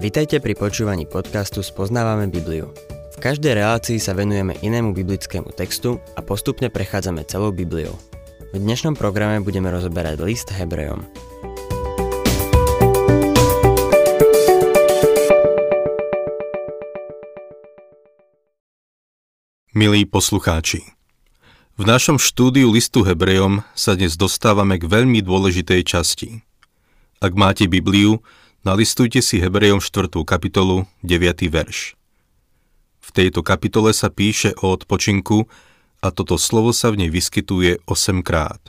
Vitajte pri počúvaní podcastu Spoznávame Bibliu. V každej relácii sa venujeme inému biblickému textu a postupne prechádzame celou Bibliou. V dnešnom programe budeme rozoberať list Hebrejom. Milí poslucháči, v našom štúdiu listu Hebrejom sa dnes dostávame k veľmi dôležitej časti. Ak máte Bibliu, Nalistujte si Hebrejom 4. kapitolu, 9. verš. V tejto kapitole sa píše o odpočinku a toto slovo sa v nej vyskytuje 8 krát.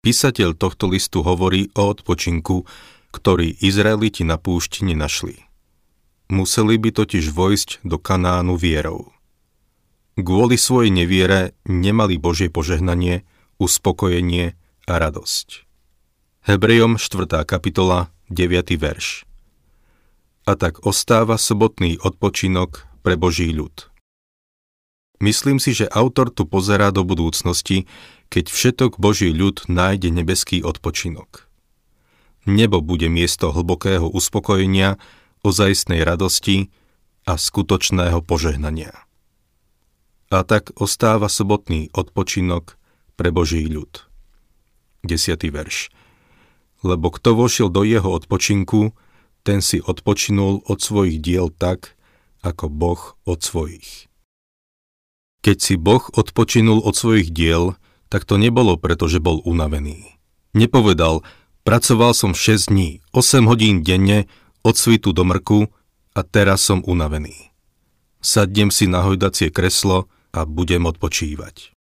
Písateľ tohto listu hovorí o odpočinku, ktorý Izraeliti na púšti nenašli. Museli by totiž vojsť do Kanánu vierou. Kvôli svojej neviere nemali Božie požehnanie, uspokojenie a radosť. Hebrejom 4. kapitola 9. verš. A tak ostáva sobotný odpočinok pre Boží ľud. Myslím si, že autor tu pozerá do budúcnosti, keď všetok Boží ľud nájde nebeský odpočinok. Nebo bude miesto hlbokého uspokojenia, ozajstnej radosti a skutočného požehnania. A tak ostáva sobotný odpočinok pre Boží ľud. 10. verš lebo kto vošiel do jeho odpočinku, ten si odpočinul od svojich diel tak, ako Boh od svojich. Keď si Boh odpočinul od svojich diel, tak to nebolo preto, že bol unavený. Nepovedal, pracoval som 6 dní, 8 hodín denne, od svitu do mrku a teraz som unavený. Sadnem si na hojdacie kreslo a budem odpočívať.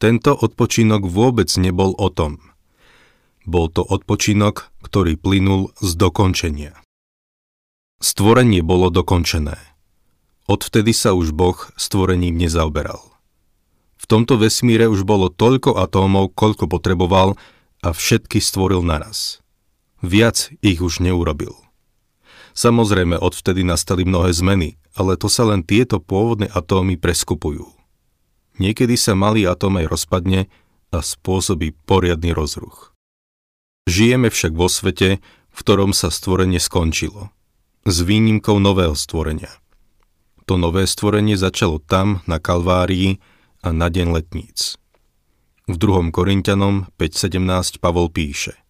Tento odpočinok vôbec nebol o tom – bol to odpočinok, ktorý plynul z dokončenia. Stvorenie bolo dokončené. Odvtedy sa už Boh stvorením nezaoberal. V tomto vesmíre už bolo toľko atómov, koľko potreboval a všetky stvoril naraz. Viac ich už neurobil. Samozrejme, odvtedy nastali mnohé zmeny, ale to sa len tieto pôvodné atómy preskupujú. Niekedy sa malý atóm aj rozpadne a spôsobí poriadny rozruch. Žijeme však vo svete, v ktorom sa stvorenie skončilo. S výnimkou nového stvorenia. To nové stvorenie začalo tam, na Kalvárii a na deň letníc. V 2. Korintianom 5.17 Pavol píše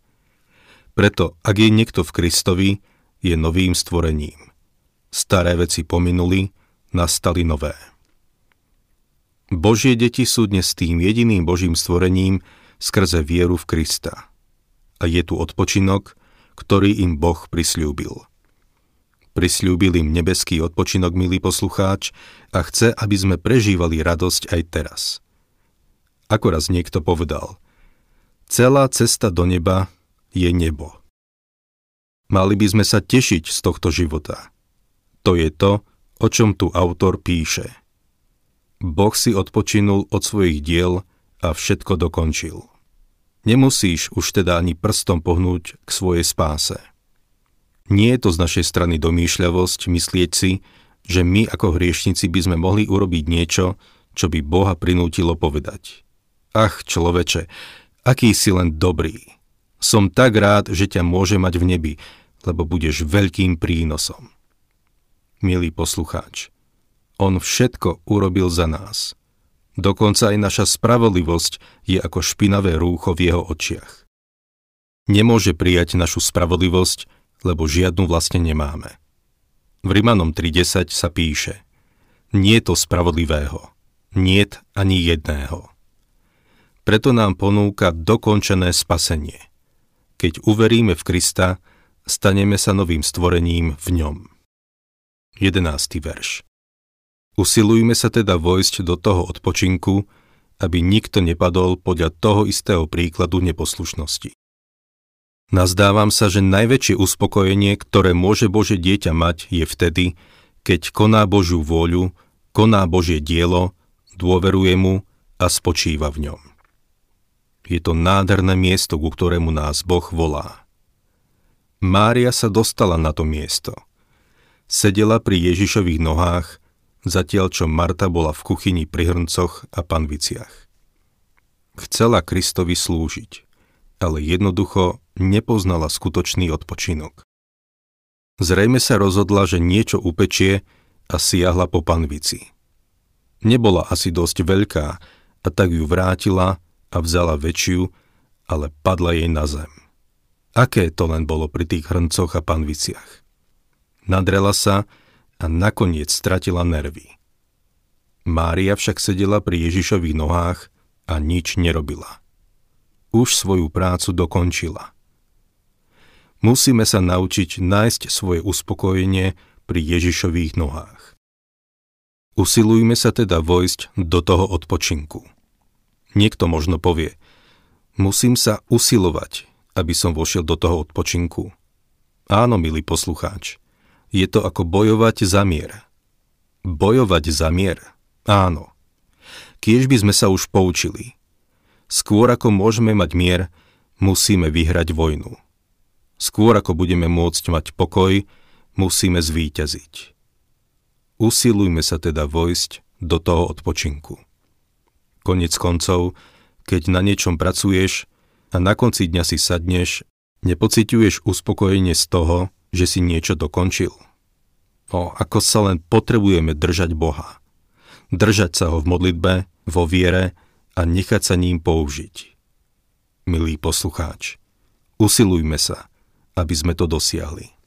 Preto, ak je niekto v Kristovi, je novým stvorením. Staré veci pominuli, nastali nové. Božie deti sú dnes tým jediným Božím stvorením skrze vieru v Krista a je tu odpočinok, ktorý im Boh prisľúbil. Prisľúbil im nebeský odpočinok, milý poslucháč, a chce, aby sme prežívali radosť aj teraz. Ako raz niekto povedal, celá cesta do neba je nebo. Mali by sme sa tešiť z tohto života. To je to, o čom tu autor píše. Boh si odpočinul od svojich diel a všetko dokončil. Nemusíš už teda ani prstom pohnúť k svojej spáse. Nie je to z našej strany domýšľavosť myslieť si, že my ako hriešnici by sme mohli urobiť niečo, čo by Boha prinútilo povedať. Ach, človeče, aký si len dobrý. Som tak rád, že ťa môže mať v nebi, lebo budeš veľkým prínosom. Milý poslucháč, on všetko urobil za nás. Dokonca aj naša spravodlivosť je ako špinavé rúcho v jeho očiach. Nemôže prijať našu spravodlivosť, lebo žiadnu vlastne nemáme. V Rimanom 3.10 sa píše Nie to spravodlivého, niet ani jedného. Preto nám ponúka dokončené spasenie. Keď uveríme v Krista, staneme sa novým stvorením v ňom. 11. verš Usilujme sa teda vojsť do toho odpočinku, aby nikto nepadol podľa toho istého príkladu neposlušnosti. Nazdávam sa, že najväčšie uspokojenie, ktoré môže Bože dieťa mať, je vtedy, keď koná Božiu vôľu, koná Božie dielo, dôveruje mu a spočíva v ňom. Je to nádherné miesto, ku ktorému nás Boh volá. Mária sa dostala na to miesto. Sedela pri Ježišových nohách zatiaľ čo Marta bola v kuchyni pri hrncoch a panviciach. Chcela Kristovi slúžiť, ale jednoducho nepoznala skutočný odpočinok. Zrejme sa rozhodla, že niečo upečie a siahla po panvici. Nebola asi dosť veľká a tak ju vrátila a vzala väčšiu, ale padla jej na zem. Aké to len bolo pri tých hrncoch a panviciach. Nadrela sa a nakoniec stratila nervy. Mária však sedela pri Ježišových nohách a nič nerobila. Už svoju prácu dokončila. Musíme sa naučiť nájsť svoje uspokojenie pri Ježišových nohách. Usilujme sa teda vojsť do toho odpočinku. Niekto možno povie, musím sa usilovať, aby som vošiel do toho odpočinku. Áno, milý poslucháč, je to ako bojovať za mier. Bojovať za mier, áno. Kiež by sme sa už poučili. Skôr ako môžeme mať mier, musíme vyhrať vojnu. Skôr ako budeme môcť mať pokoj, musíme zvíťaziť. Usilujme sa teda vojsť do toho odpočinku. Konec koncov, keď na niečom pracuješ a na konci dňa si sadneš, nepociťuješ uspokojenie z toho, že si niečo dokončil. O, ako sa len potrebujeme držať Boha. Držať sa ho v modlitbe, vo viere a nechať sa ním použiť. Milý poslucháč, usilujme sa, aby sme to dosiahli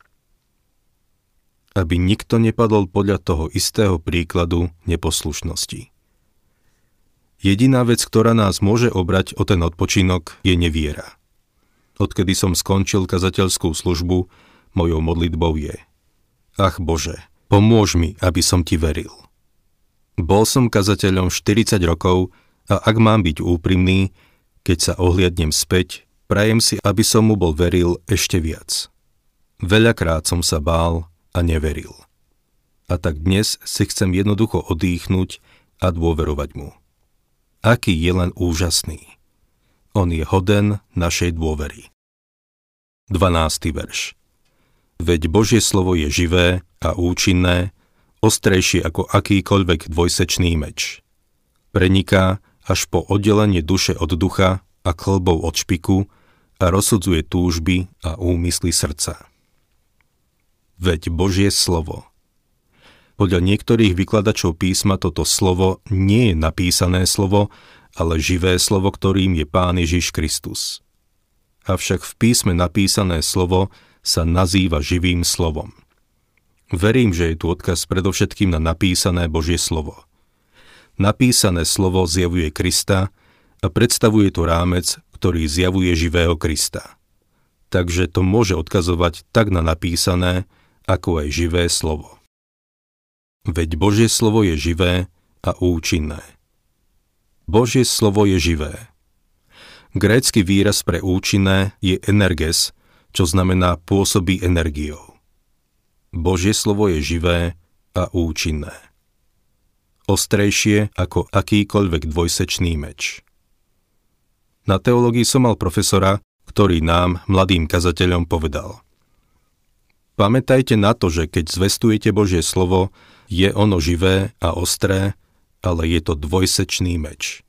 aby nikto nepadol podľa toho istého príkladu neposlušnosti. Jediná vec, ktorá nás môže obrať o ten odpočinok, je neviera. Odkedy som skončil kazateľskú službu, mojou modlitbou je Ach Bože, pomôž mi, aby som Ti veril. Bol som kazateľom 40 rokov a ak mám byť úprimný, keď sa ohliadnem späť, prajem si, aby som mu bol veril ešte viac. Veľakrát som sa bál, a neveril. A tak dnes si chcem jednoducho odýchnuť a dôverovať mu. Aký je len úžasný. On je hoden našej dôvery. 12. verš Veď Božie slovo je živé a účinné, ostrejšie ako akýkoľvek dvojsečný meč. Preniká až po oddelenie duše od ducha a klbov od špiku a rozsudzuje túžby a úmysly srdca veď Božie slovo. Podľa niektorých vykladačov písma toto slovo nie je napísané slovo, ale živé slovo, ktorým je Pán Ježiš Kristus. Avšak v písme napísané slovo sa nazýva živým slovom. Verím, že je tu odkaz predovšetkým na napísané Božie slovo. Napísané slovo zjavuje Krista a predstavuje to rámec, ktorý zjavuje živého Krista. Takže to môže odkazovať tak na napísané, ako aj živé slovo. Veď Božie slovo je živé a účinné. Božie slovo je živé. Grécky výraz pre účinné je energes, čo znamená pôsobí energiou. Božie slovo je živé a účinné. Ostrejšie ako akýkoľvek dvojsečný meč. Na teológii som mal profesora, ktorý nám, mladým kazateľom, povedal – Pamätajte na to, že keď zvestujete Božie slovo, je ono živé a ostré, ale je to dvojsečný meč.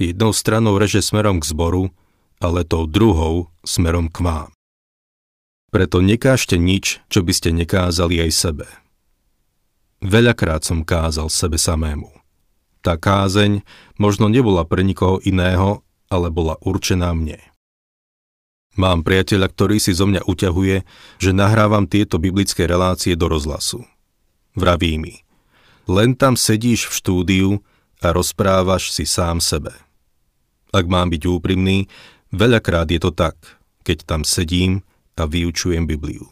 Jednou stranou reže smerom k zboru, ale tou druhou smerom k vám. Preto nekážte nič, čo by ste nekázali aj sebe. Veľakrát som kázal sebe samému. Tá kázeň možno nebola pre nikoho iného, ale bola určená mne. Mám priateľa, ktorý si zo mňa uťahuje, že nahrávam tieto biblické relácie do rozhlasu. Vraví mi, len tam sedíš v štúdiu a rozprávaš si sám sebe. Ak mám byť úprimný, veľakrát je to tak, keď tam sedím a vyučujem Bibliu.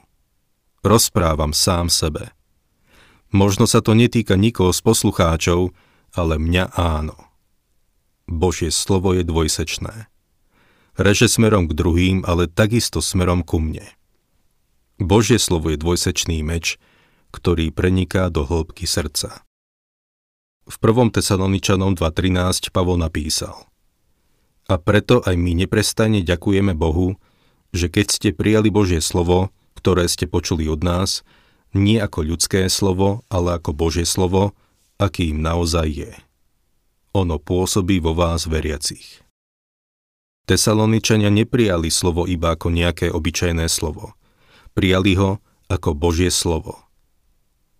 Rozprávam sám sebe. Možno sa to netýka nikoho z poslucháčov, ale mňa áno. Božie slovo je dvojsečné reže smerom k druhým, ale takisto smerom ku mne. Božie slovo je dvojsečný meč, ktorý preniká do hĺbky srdca. V 1. Tesaloničanom 2.13 Pavol napísal A preto aj my neprestajne ďakujeme Bohu, že keď ste prijali Božie slovo, ktoré ste počuli od nás, nie ako ľudské slovo, ale ako Božie slovo, akým naozaj je. Ono pôsobí vo vás veriacich. Tesaloničania neprijali slovo iba ako nejaké obyčajné slovo. Prijali ho ako Božie slovo.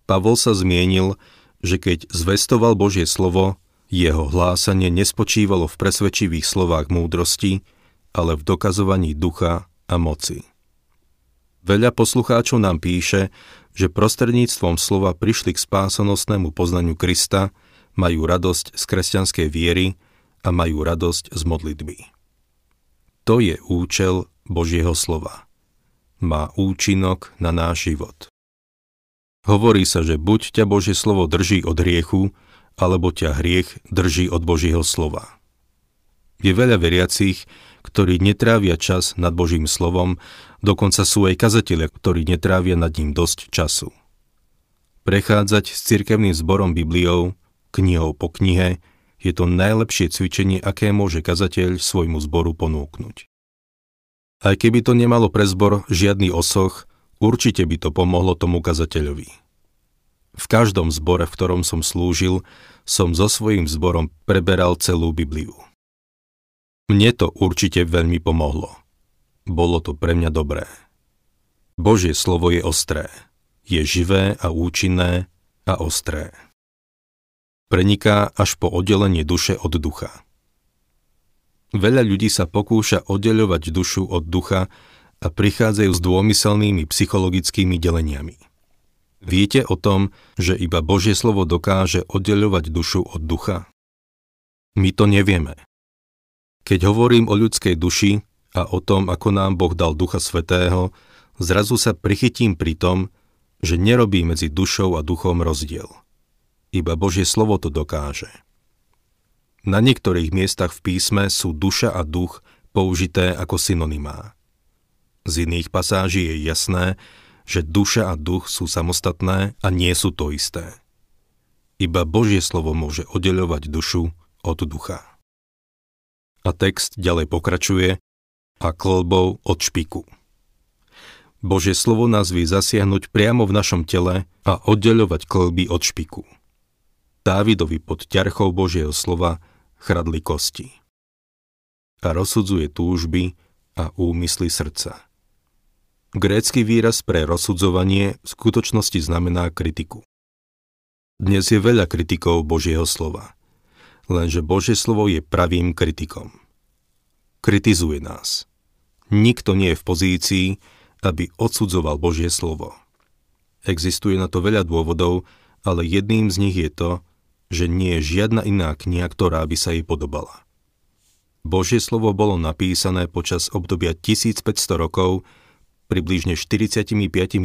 Pavol sa zmienil, že keď zvestoval Božie slovo, jeho hlásanie nespočívalo v presvedčivých slovách múdrosti, ale v dokazovaní ducha a moci. Veľa poslucháčov nám píše, že prostredníctvom slova prišli k spásanostnému poznaniu Krista, majú radosť z kresťanskej viery a majú radosť z modlitby. To je účel Božieho slova. Má účinok na náš život. Hovorí sa, že buď ťa Božie slovo drží od hriechu, alebo ťa hriech drží od Božieho slova. Je veľa veriacich, ktorí netrávia čas nad Božím slovom, dokonca sú aj kazatelia, ktorí netrávia nad ním dosť času. Prechádzať s cirkevným zborom Bibliou, knihou po knihe, je to najlepšie cvičenie, aké môže kazateľ svojmu zboru ponúknuť. Aj keby to nemalo pre zbor žiadny osoch, určite by to pomohlo tomu kazateľovi. V každom zbore, v ktorom som slúžil, som so svojím zborom preberal celú Bibliu. Mne to určite veľmi pomohlo. Bolo to pre mňa dobré. Božie slovo je ostré. Je živé a účinné a ostré. Preniká až po oddelenie duše od ducha. Veľa ľudí sa pokúša oddeľovať dušu od ducha a prichádzajú s dômyselnými psychologickými deleniami. Viete o tom, že iba Božie slovo dokáže oddeľovať dušu od ducha? My to nevieme. Keď hovorím o ľudskej duši a o tom, ako nám Boh dal Ducha Svetého, zrazu sa prichytím pri tom, že nerobí medzi dušou a duchom rozdiel. Iba Božie slovo to dokáže. Na niektorých miestach v písme sú duša a duch použité ako synonymá. Z iných pasáží je jasné, že duša a duch sú samostatné a nie sú to isté. Iba Božie slovo môže oddeľovať dušu od ducha. A text ďalej pokračuje a klbou od špiku. Božie slovo nás vie zasiahnuť priamo v našom tele a oddeľovať klby od špiku. Dávidovi pod ťarchou Božieho slova chradli kosti. A rozsudzuje túžby a úmysly srdca. Grécky výraz pre rozsudzovanie v skutočnosti znamená kritiku. Dnes je veľa kritikov Božieho slova, lenže Božie slovo je pravým kritikom. Kritizuje nás. Nikto nie je v pozícii, aby odsudzoval Božie slovo. Existuje na to veľa dôvodov, ale jedným z nich je to, že nie je žiadna iná kniha, ktorá by sa jej podobala. Božie slovo bolo napísané počas obdobia 1500 rokov približne 45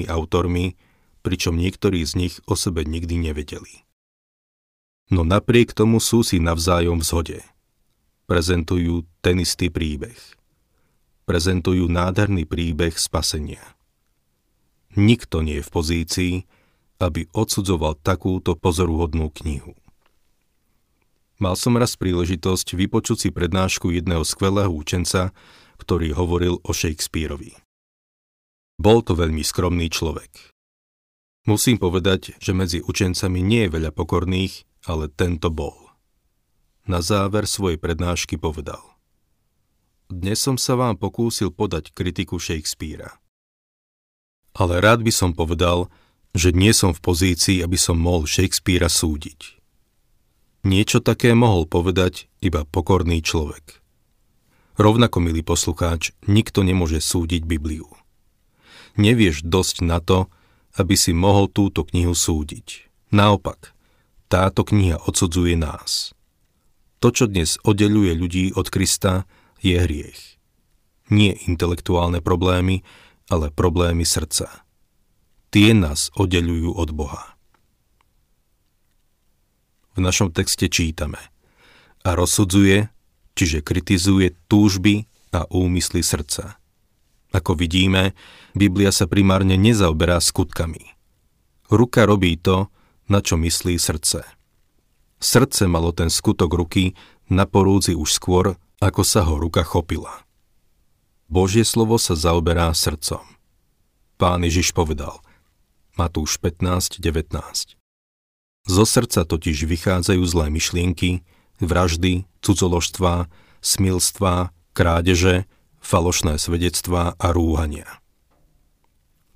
autormi, pričom niektorí z nich o sebe nikdy nevedeli. No napriek tomu sú si navzájom v zhode. Prezentujú ten istý príbeh. Prezentujú nádherný príbeh spasenia. Nikto nie je v pozícii, aby odsudzoval takúto pozoruhodnú knihu. Mal som raz príležitosť vypočuť si prednášku jedného skvelého učenca, ktorý hovoril o Shakespeareovi. Bol to veľmi skromný človek. Musím povedať, že medzi učencami nie je veľa pokorných, ale tento bol. Na záver svojej prednášky povedal. Dnes som sa vám pokúsil podať kritiku Shakespearea. Ale rád by som povedal, že nie som v pozícii, aby som mohol Shakespearea súdiť. Niečo také mohol povedať iba pokorný človek. Rovnako, milý poslucháč, nikto nemôže súdiť Bibliu nevieš dosť na to, aby si mohol túto knihu súdiť. Naopak, táto kniha odsudzuje nás. To, čo dnes oddeluje ľudí od Krista, je hriech. Nie intelektuálne problémy, ale problémy srdca. Tie nás oddelujú od Boha. V našom texte čítame a rozsudzuje, čiže kritizuje túžby a úmysly srdca. Ako vidíme, Biblia sa primárne nezaoberá skutkami. Ruka robí to, na čo myslí srdce. Srdce malo ten skutok ruky na porúdzi už skôr, ako sa ho ruka chopila. Božie slovo sa zaoberá srdcom. Pán Ježiš povedal, Matúš 15.19 Zo srdca totiž vychádzajú zlé myšlienky, vraždy, cudzoložstva, smilstva, krádeže, falošné svedectvá a rúhania.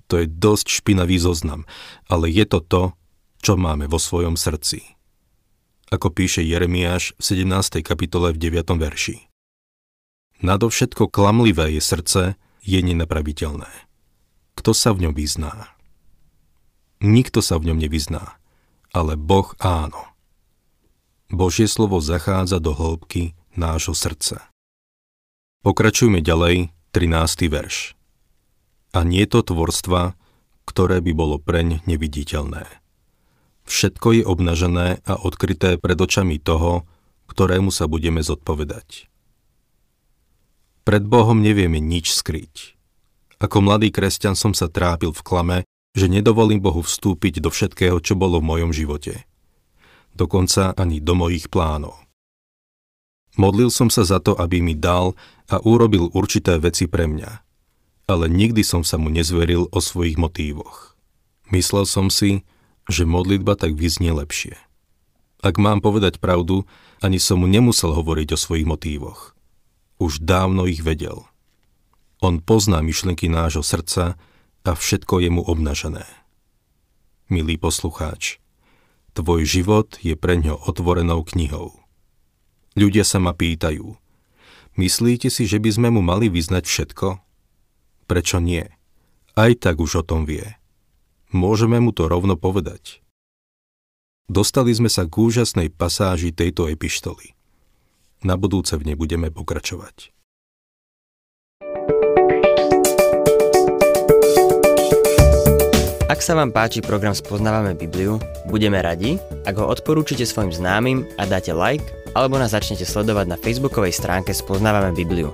To je dosť špinavý zoznam, ale je to to, čo máme vo svojom srdci. Ako píše Jeremiáš v 17. kapitole v 9. verši. Nadovšetko klamlivé je srdce, je nenapraviteľné. Kto sa v ňom vyzná? Nikto sa v ňom nevyzná, ale Boh áno. Božie slovo zachádza do hĺbky nášho srdca. Pokračujme ďalej, 13. verš. A nie to tvorstva, ktoré by bolo preň neviditeľné. Všetko je obnažené a odkryté pred očami toho, ktorému sa budeme zodpovedať. Pred Bohom nevieme nič skryť. Ako mladý kresťan som sa trápil v klame, že nedovolím Bohu vstúpiť do všetkého, čo bolo v mojom živote. Dokonca ani do mojich plánov. Modlil som sa za to, aby mi dal a urobil určité veci pre mňa. Ale nikdy som sa mu nezveril o svojich motívoch. Myslel som si, že modlitba tak vyznie lepšie. Ak mám povedať pravdu, ani som mu nemusel hovoriť o svojich motívoch už dávno ich vedel. On pozná myšlenky nášho srdca a všetko je mu obnažené. Milý poslucháč, tvoj život je pre ňo otvorenou knihou. Ľudia sa ma pýtajú, myslíte si, že by sme mu mali vyznať všetko? Prečo nie? Aj tak už o tom vie. Môžeme mu to rovno povedať. Dostali sme sa k úžasnej pasáži tejto epištoly. Na budúce v nej budeme pokračovať. Ak sa vám páči program Spoznávame Bibliu, budeme radi, ak ho odporúčite svojim známym a dáte like, alebo nás začnete sledovať na facebookovej stránke Spoznávame Bibliu.